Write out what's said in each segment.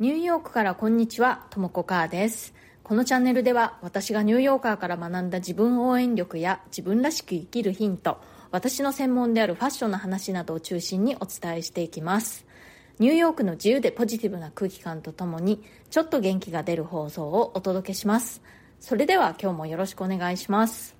ニューヨークからこんにちは、ともこかーです。このチャンネルでは私がニューヨーカーから学んだ自分応援力や自分らしく生きるヒント、私の専門であるファッションの話などを中心にお伝えしていきます。ニューヨークの自由でポジティブな空気感とともにちょっと元気が出る放送をお届けします。それでは今日もよろしくお願いします。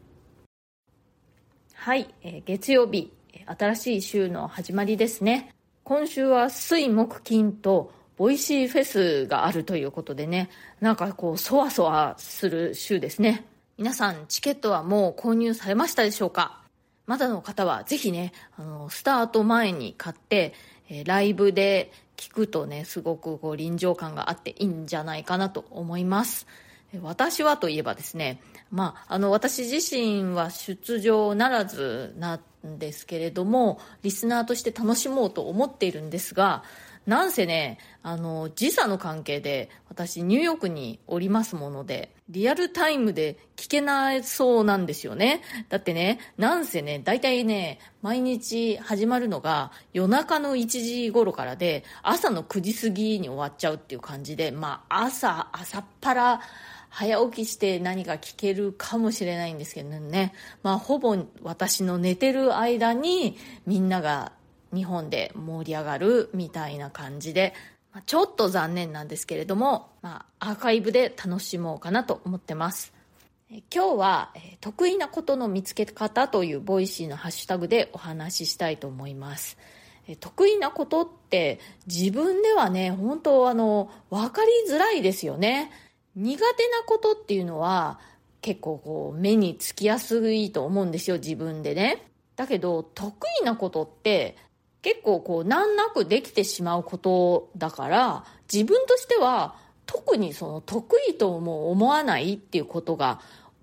はい、えー、月曜日、新しい週の始まりですね。今週は水木金と Voicy フェスがあるということでね、なんかこう、そわそわする週ですね。皆さん、チケットはもう購入されましたでしょうか？まだの方はぜひね、あの、スタート前に買って、えライブで聞くとね、すごくこう臨場感があっていいんじゃないかなと思います。私はといえばですね、まあ、あの、私自身は出場ならずなんですけれども、リスナーとして楽しもうと思っているんですが、なんせね、あの、時差の関係で、私ニューヨークにおりますもので、リアルタイムで聞けないそうなんですよね。だってね、なんせね、大体ね、毎日始まるのが夜中の1時頃からで、朝の9時過ぎに終わっちゃうっていう感じで、まあ、朝、朝っぱら、早起きして何か聞けるかもしれないんですけどね。まあ、ほぼ私の寝てる間にみんなが日本で盛り上がるみたいな感じで、まあ、ちょっと残念なんですけれども、まあ、アーカイブで楽しもうかなと思ってます。今日は、え得意なことの見つけ方という Voicy のハッシュタグでお話ししたいと思います。得意なことって自分ではね、本当あの、わかりづらいですよね。苦手なことっていうのは結構こう目につきやすいと思うんですよ、自分でね。だけど得意なことって結構こう難なくできてしまうことだから自分としては特にその得意とも思わないっていうことが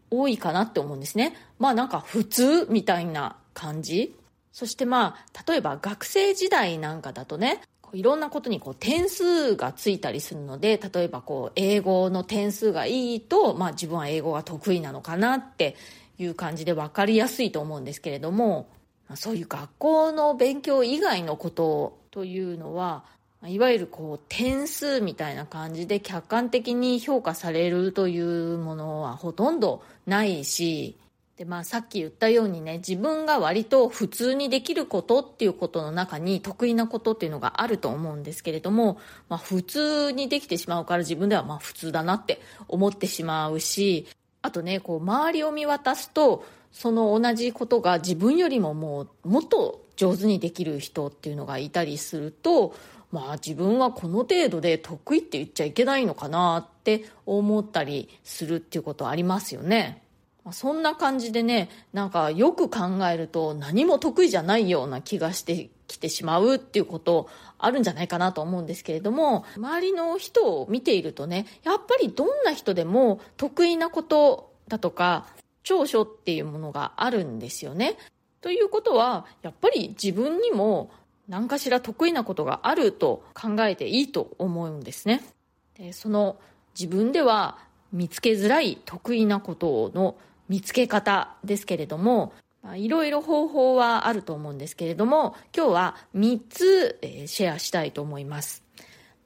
多いかなって思うんですね。まあなんか普通みたいな感じ。そしてまあ例えば学生時代なんかだとねいろんなことにこう点数がついたりするので例えばこう英語の点数がいいと、まあ、自分は英語が得意なのかなっていう感じで分かりやすいと思うんですけれどもそういう学校の勉強以外のことというのはいわゆるこう点数みたいな感じで客観的に評価されるというものはほとんどないしでまあさっき言ったようにね自分が割と普通にできることっていうことの中に得意なことっていうのがあると思うんですけれども、まあ、普通にできてしまうから自分ではまあ普通だなって思ってしまうしあとねこう周りを見渡すとその同じことが自分よりももうもっと上手にできる人っていうのがいたりするとまあ自分はこの程度で得意って言っちゃいけないのかなって思ったりするっていうことありますよね。そんな感じでね、なんかよく考えると何も得意じゃないような気がしてきてしまうっていうことあるんじゃないかなと思うんですけれども、周りの人を見ているとね、やっぱりどんな人でも得意なことだとか、長所っていうものがあるんですよね。ということは、やっぱり自分にも何かしら得意なことがあると考えていいと思うんですね。でその自分では見つけづらい得意なことの見つけ方ですけれども、いろいろ方法はあると思うんですけれども、今日は3つ、えシェアしたいと思います。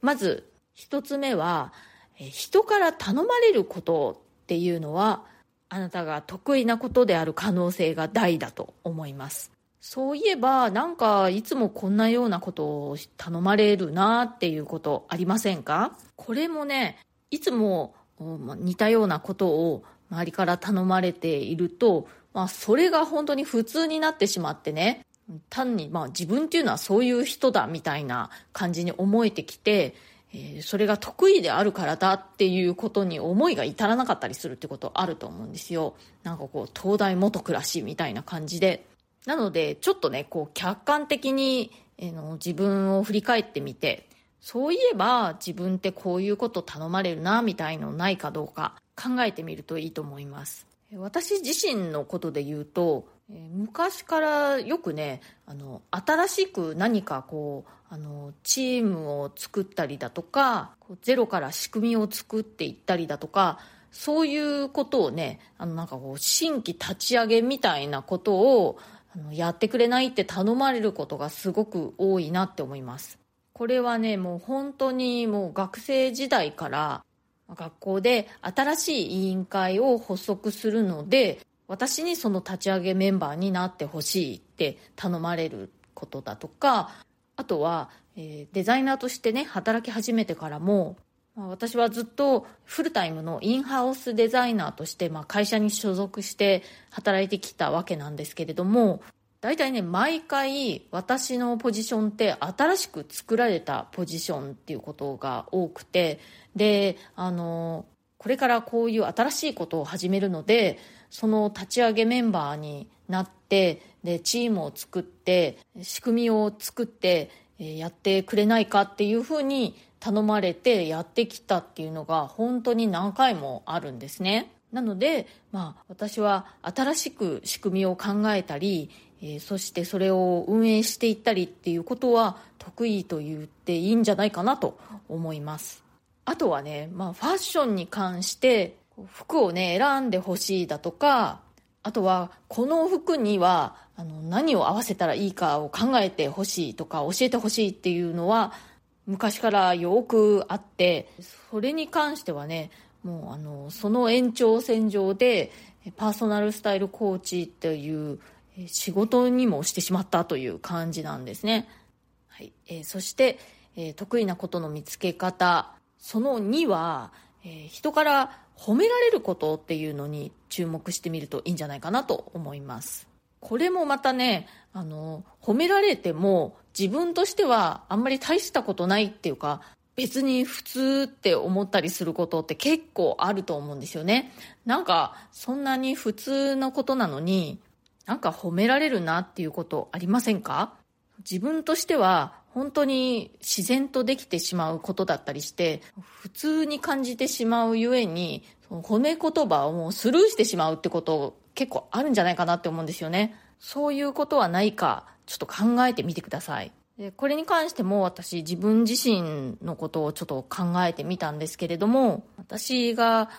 まず、1つ目は、人から頼まれることっていうのは、あなたが得意なことである可能性が大だと思います。そういえば、なんかいつもこんなようなことを頼まれるなっていうことありませんか？これもね、いつも似たようなことを周りから頼まれていると、まあそれが本当に普通になってしまってね、単にまあ自分っていうのはそういう人だみたいな感じに思えてきて、え、それが得意であるからだっていうことに思いが至らなかったりするってことあると思うんですよ。なんかこう、東大元暮らしみたいな感じで。なので、ちょっとね、こう、客観的に、えー、の自分を振り返ってみて、そういえば自分ってこういうこと頼まれるな、みたいのないかどうか考えてみるといいと思います。私自身のことで言うと、え昔からよくねあの新しく何かこうあのチームを作ったりだとかゼロから仕組みを作っていったりだとかそういうことをねあのなんかこう新規立ち上げみたいなことをあのやってくれないって頼まれることがすごく多いなって思います。ここれはねもう本当にもう学生時代から学校で新しい委員会を発足するので私にその立ち上げメンバーになってほしいって頼まれることだとかあとは、えー、デザイナーとしてね働き始めてからも私はずっとフルタイムのインハウスデザイナーとして、まあ、会社に所属して働いてきたわけなんですけれども大体ね毎回私のポジションって新しく作られたポジションっていうことが多くてであのこれからこういう新しいことを始めるのでその立ち上げメンバーになってでチームを作って仕組みを作ってやってくれないかっていうふうに頼まれてやってきたっていうのが本当に何回もあるんですね。なので、まあ、私は新しく仕組みを考えたり、え、そしてそれを運営していったりっていうことは得意と言っていいんじゃないかなと思います。あとはね、まあ、ファッションに関して服をね選んでほしいだとかあとはこの服にはあの何を合わせたらいいかを考えてほしいとか教えてほしいっていうのは昔からよくあってそれに関してはねもうあのその延長線上でパーソナルスタイルコーチっていう仕事にもしてしまったという感じなんですね、はい。えー、そして、えー、得意なことの見つけ方。その2は、えー、人から褒められることっていうのに注目してみるといいんじゃないかなと思います。これもまたねあの褒められても自分としてはあんまり大したことないっていうか別に普通って思ったりすることって結構あると思うんですよね。なんかそんなに普通のことなのになんか褒められるなっていうことありませんか？自分としては本当に自然とできてしまうことだったりして普通に感じてしまうゆえにその褒め言葉をもうスルーしてしまうってこと結構あるんじゃないかなって思うんですよね。そういうことはないかちょっと考えてみてください。でこれに関しても私自分自身のことをちょっと考えてみたんですけれども私が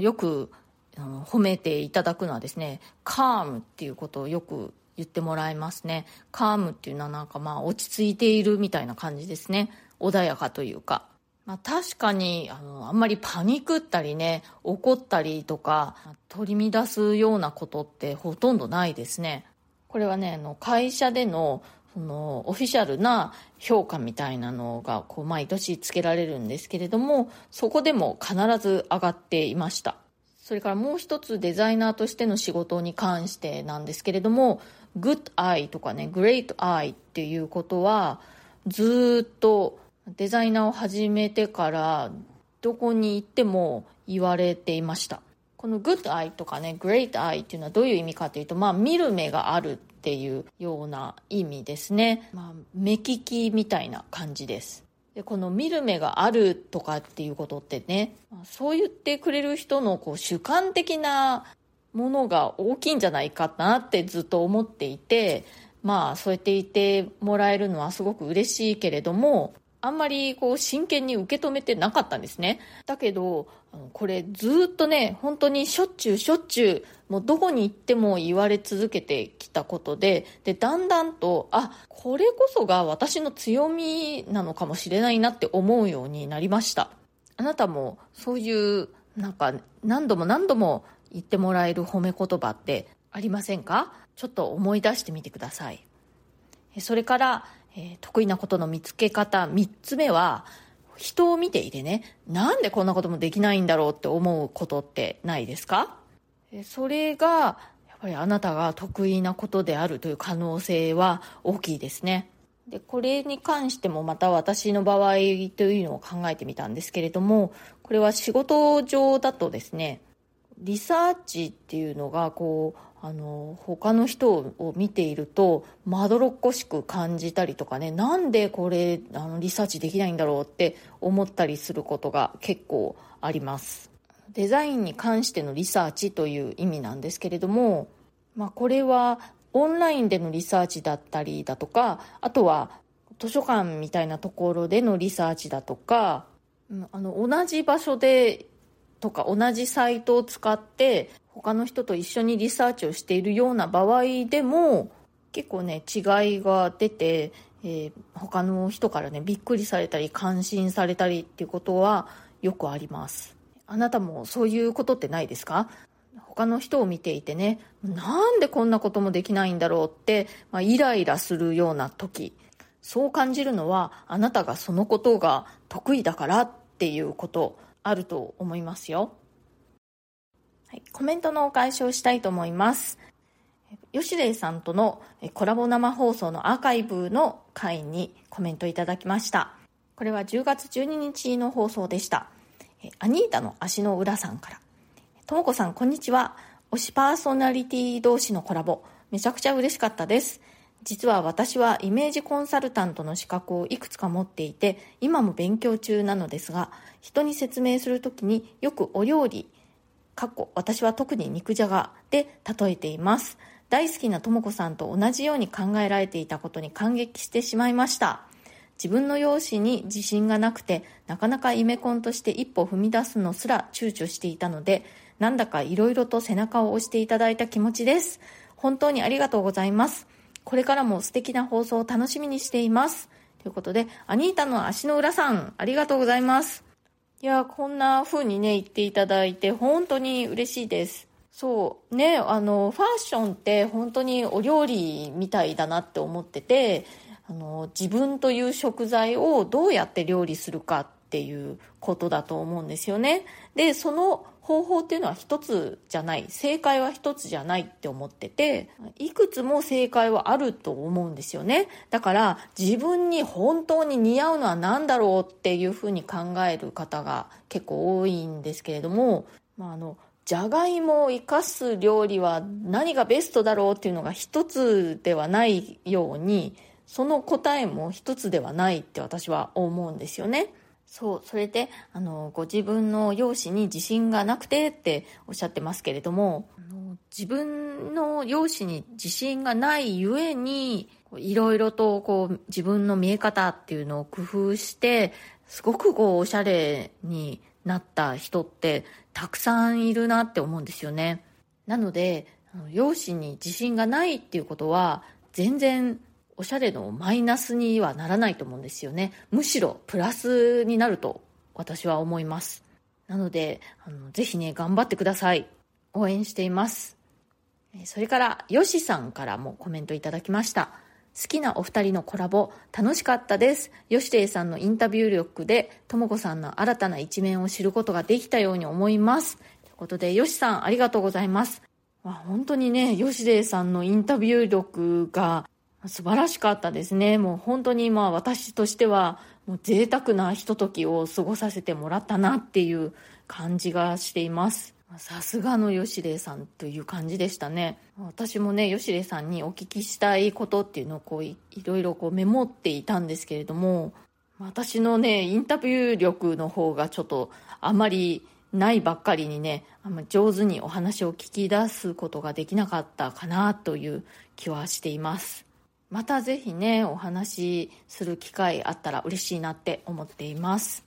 よく褒めていただくのはですねカームっていうことをよく言ってもらいますね。カームっていうのはなんかまあ落ち着いているみたいな感じですね。穏やかというか。まあ、確かにあのあんまりパニクったりね怒ったりとか取り乱すようなことってほとんどないですね。これはねあの会社でのそのオフィシャルな評価みたいなのがこう毎年つけられるんですけれどもそこでも必ず上がっていました。それからもう一つデザイナーとしての仕事に関してなんですけれども Good Eye とかね Great Eye っていうことはずっとデザイナーを始めてからどこに行っても言われていました。この Good Eye とかね Great Eye っていうのはどういう意味かというとまあ見る目があるっていうような意味ですね、まあ、目利きみたいな感じです。でこの見る目があるとかっていうことってねそう言ってくれる人のこう主観的なものが大きいんじゃないかなってずっと思っていてまあそうやって言ってもらえるのはすごく嬉しいけれどもあんまりこう真剣に受け止めてなかったんですね。だけど、これずっとね、本当にしょっちゅうしょっちゅう、もうどこに行っても言われ続けてきたことで、で、だんだんと、あ、これこそが私の強みなのかもしれないなって思うようになりました。あなたもそういう、なんか何度も何度も言ってもらえる褒め言葉ってありませんか？ちょっと思い出してみてください。それから、えー、得意なことの見つけ方3つ目は人を見ていてねなんでこんなこともできないんだろうって思うことってないですか？それがやっぱりあなたが得意なことであるという可能性は大きいですね。でこれに関してもまた私の場合というのを考えてみたんですけれどもこれは仕事上だとですねリサーチっていうのがこうあの他の人を見ているとまどろっこしく感じたりとかねなんでこれあのリサーチできないんだろうって思ったりすることが結構あります。デザインに関してのリサーチという意味なんですけれども、まあ、これはオンラインでのリサーチだったりだとかあとは図書館みたいなところでのリサーチだとかあの同じ場所でとか同じサイトを使って他の人と一緒にリサーチをしているような場合でも結構ね違いが出てえー、他の人からねびっくりされたり感心されたりっていうことはよくあります。あなたもそういうことってないですか？他の人を見ていてねなんでこんなこともできないんだろうって、まあ、イライラするような時。そう感じるのはあなたがそのことが得意だからっていうこと。あると思いますよ、はい、コメントのお返しをしたいと思います。吉礼さんとのコラボ生放送のアーカイブの回にコメントいただきました。これは10月12日の放送でした。アニータの足の裏さんから。ともこさんこんにちは。推しパーソナリティ同士のコラボ。めちゃくちゃ嬉しかったです。実は私はイメージコンサルタントの資格をいくつか持っていて今も勉強中なのですが人に説明するときによくお料理かっこ私は特に肉じゃがで例えています。大好きなとも子さんと同じように考えられていたことに感激してしまいました。自分の容姿に自信がなくてなかなかイメコンとして一歩踏み出すのすら躊躇していたのでなんだかいろいろと背中を押していただいた気持ちです。本当にありがとうございます。これからも素敵な放送を楽しみにしています。ということでアニータの足の裏さんありがとうございます。いやこんな風にね言っていただいて本当に嬉しいです。そうねあのファッションって本当にお料理みたいだなって思っててあの自分という食材をどうやって料理するかっていうことだと思うんですよね。でその方法っていうのは一つじゃない正解は一つじゃないって思ってていくつも正解はあると思うんですよねだから自分に本当に似合うのは何だろうっていうふうに考える方が結構多いんですけれども、まあ、あのじゃがいもを生かす料理は何がベストだろうっていうのが一つではないようにその答えも一つではないって私は思うんですよね。そうそれであのご自分の容姿に自信がなくてっておっしゃってますけれどもあの自分の容姿に自信がないゆえにいろいろとこう自分の見え方っていうのを工夫してすごくこうおしゃれになった人ってたくさんいるなって思うんですよね。なので容姿に自信がないっていうことは全然おしゃれのマイナスにはならないと思うんですよね。むしろプラスになると私は思います。なのであのぜひね頑張ってください。応援しています。それからよしさんからもコメントいただきました。好きなお二人のコラボ楽しかったです。吉定さんのインタビュー力でとも子さんの新たな一面を知ることができたように思います。ということでよしさんありがとうございます。本当にね吉定さんのインタビュー力が素晴らしかったですね。もう本当にまあ私としてはもう贅沢なひとときを過ごさせてもらったなっていう感じがしています。さすがの吉礼さんという感じでしたね。私もね吉礼さんにお聞きしたいことっていうのをこういろいろこうメモっていたんですけれども私のねインタビュー力の方がちょっとあまりないばっかりにねあんま上手にお話を聞き出すことができなかったかなという気はしています。またぜひねお話しする機会あったら嬉しいなって思っています。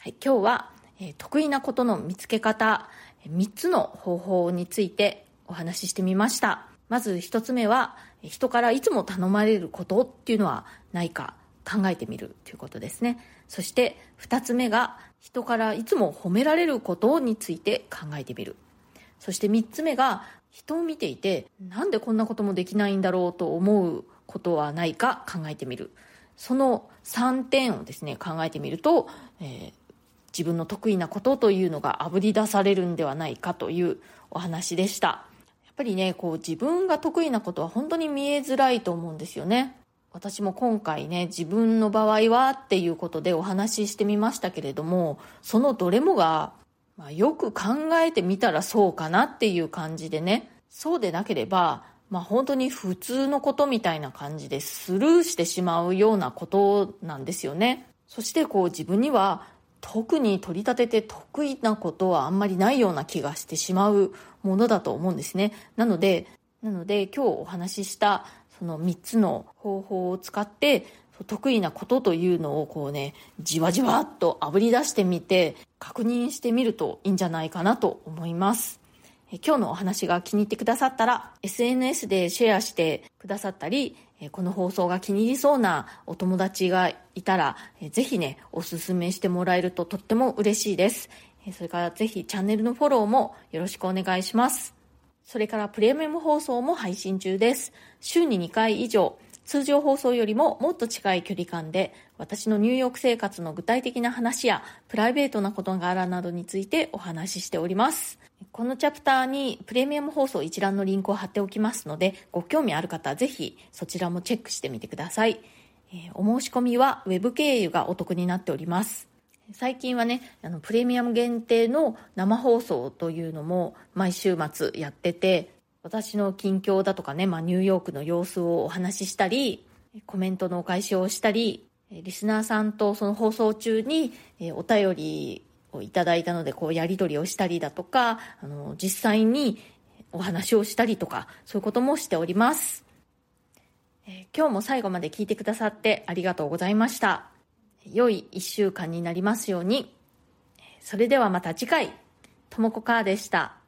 はい今日はえ得意なことの見つけ方3つの方法についてお話ししてみました。まず1つ目は人からいつも頼まれることっていうのはないか考えてみるということですね。そして2つ目が人からいつも褒められることについて考えてみる。そして3つ目が人を見ていてなんでこんなこともできないんだろうと思うことはないか考えてみる。その3点をですね考えてみると、えー自分の得意なことというのがあぶり出されるんではないかというお話でした。やっぱりねこう自分が得意なことは本当に見えづらいと思うんですよね。私も今回ね自分の場合はっていうことでお話ししてみましたけれどもそのどれもが、まあ、よく考えてみたらそうかなっていう感じでねそうでなければまあ、本当に普通のことみたいな感じでスルーしてしまうようなことなんですよねそしてこう自分には特に取り立てて得意なことはあんまりないような気がしてしまうものだと思うんですね。なので、なので今日お話ししたその3つの方法を使って得意なことというのをこうね、じわじわっとあぶり出してみて確認してみるといいんじゃないかなと思います。今日のお話が気に入ってくださったら SNS でシェアしてくださったりこの放送が気に入りそうなお友達がいたら、ぜひね、おすすめしてもらえるととっても嬉しいです。それからぜひチャンネルのフォローもよろしくお願いします。それからプレミアム放送も配信中です。週に2回以上、通常放送よりももっと近い距離感で、私のニューヨーク生活の具体的な話や、プライベートな事柄などについてお話ししております。このチャプターにプレミアム放送一覧のリンクを貼っておきますので、ご興味ある方はぜひそちらもチェックしてみてください。え、お申し込みは Web 経由がお得になっております。最近はね、あのプレミアム限定の生放送というのも毎週末やってて、私の近況だとかね、まあ、ニューヨークの様子をお話ししたり、コメントのお返しをしたり、リスナーさんとその放送中にお便りをいただいたので、こうやり取りをしたりだとか、あの、実際にお話をしたりとか、そういうこともしております。え今日も最後まで聞いてくださってありがとうございました。良い一週間になりますように。それではまた次回、ともこかーでした。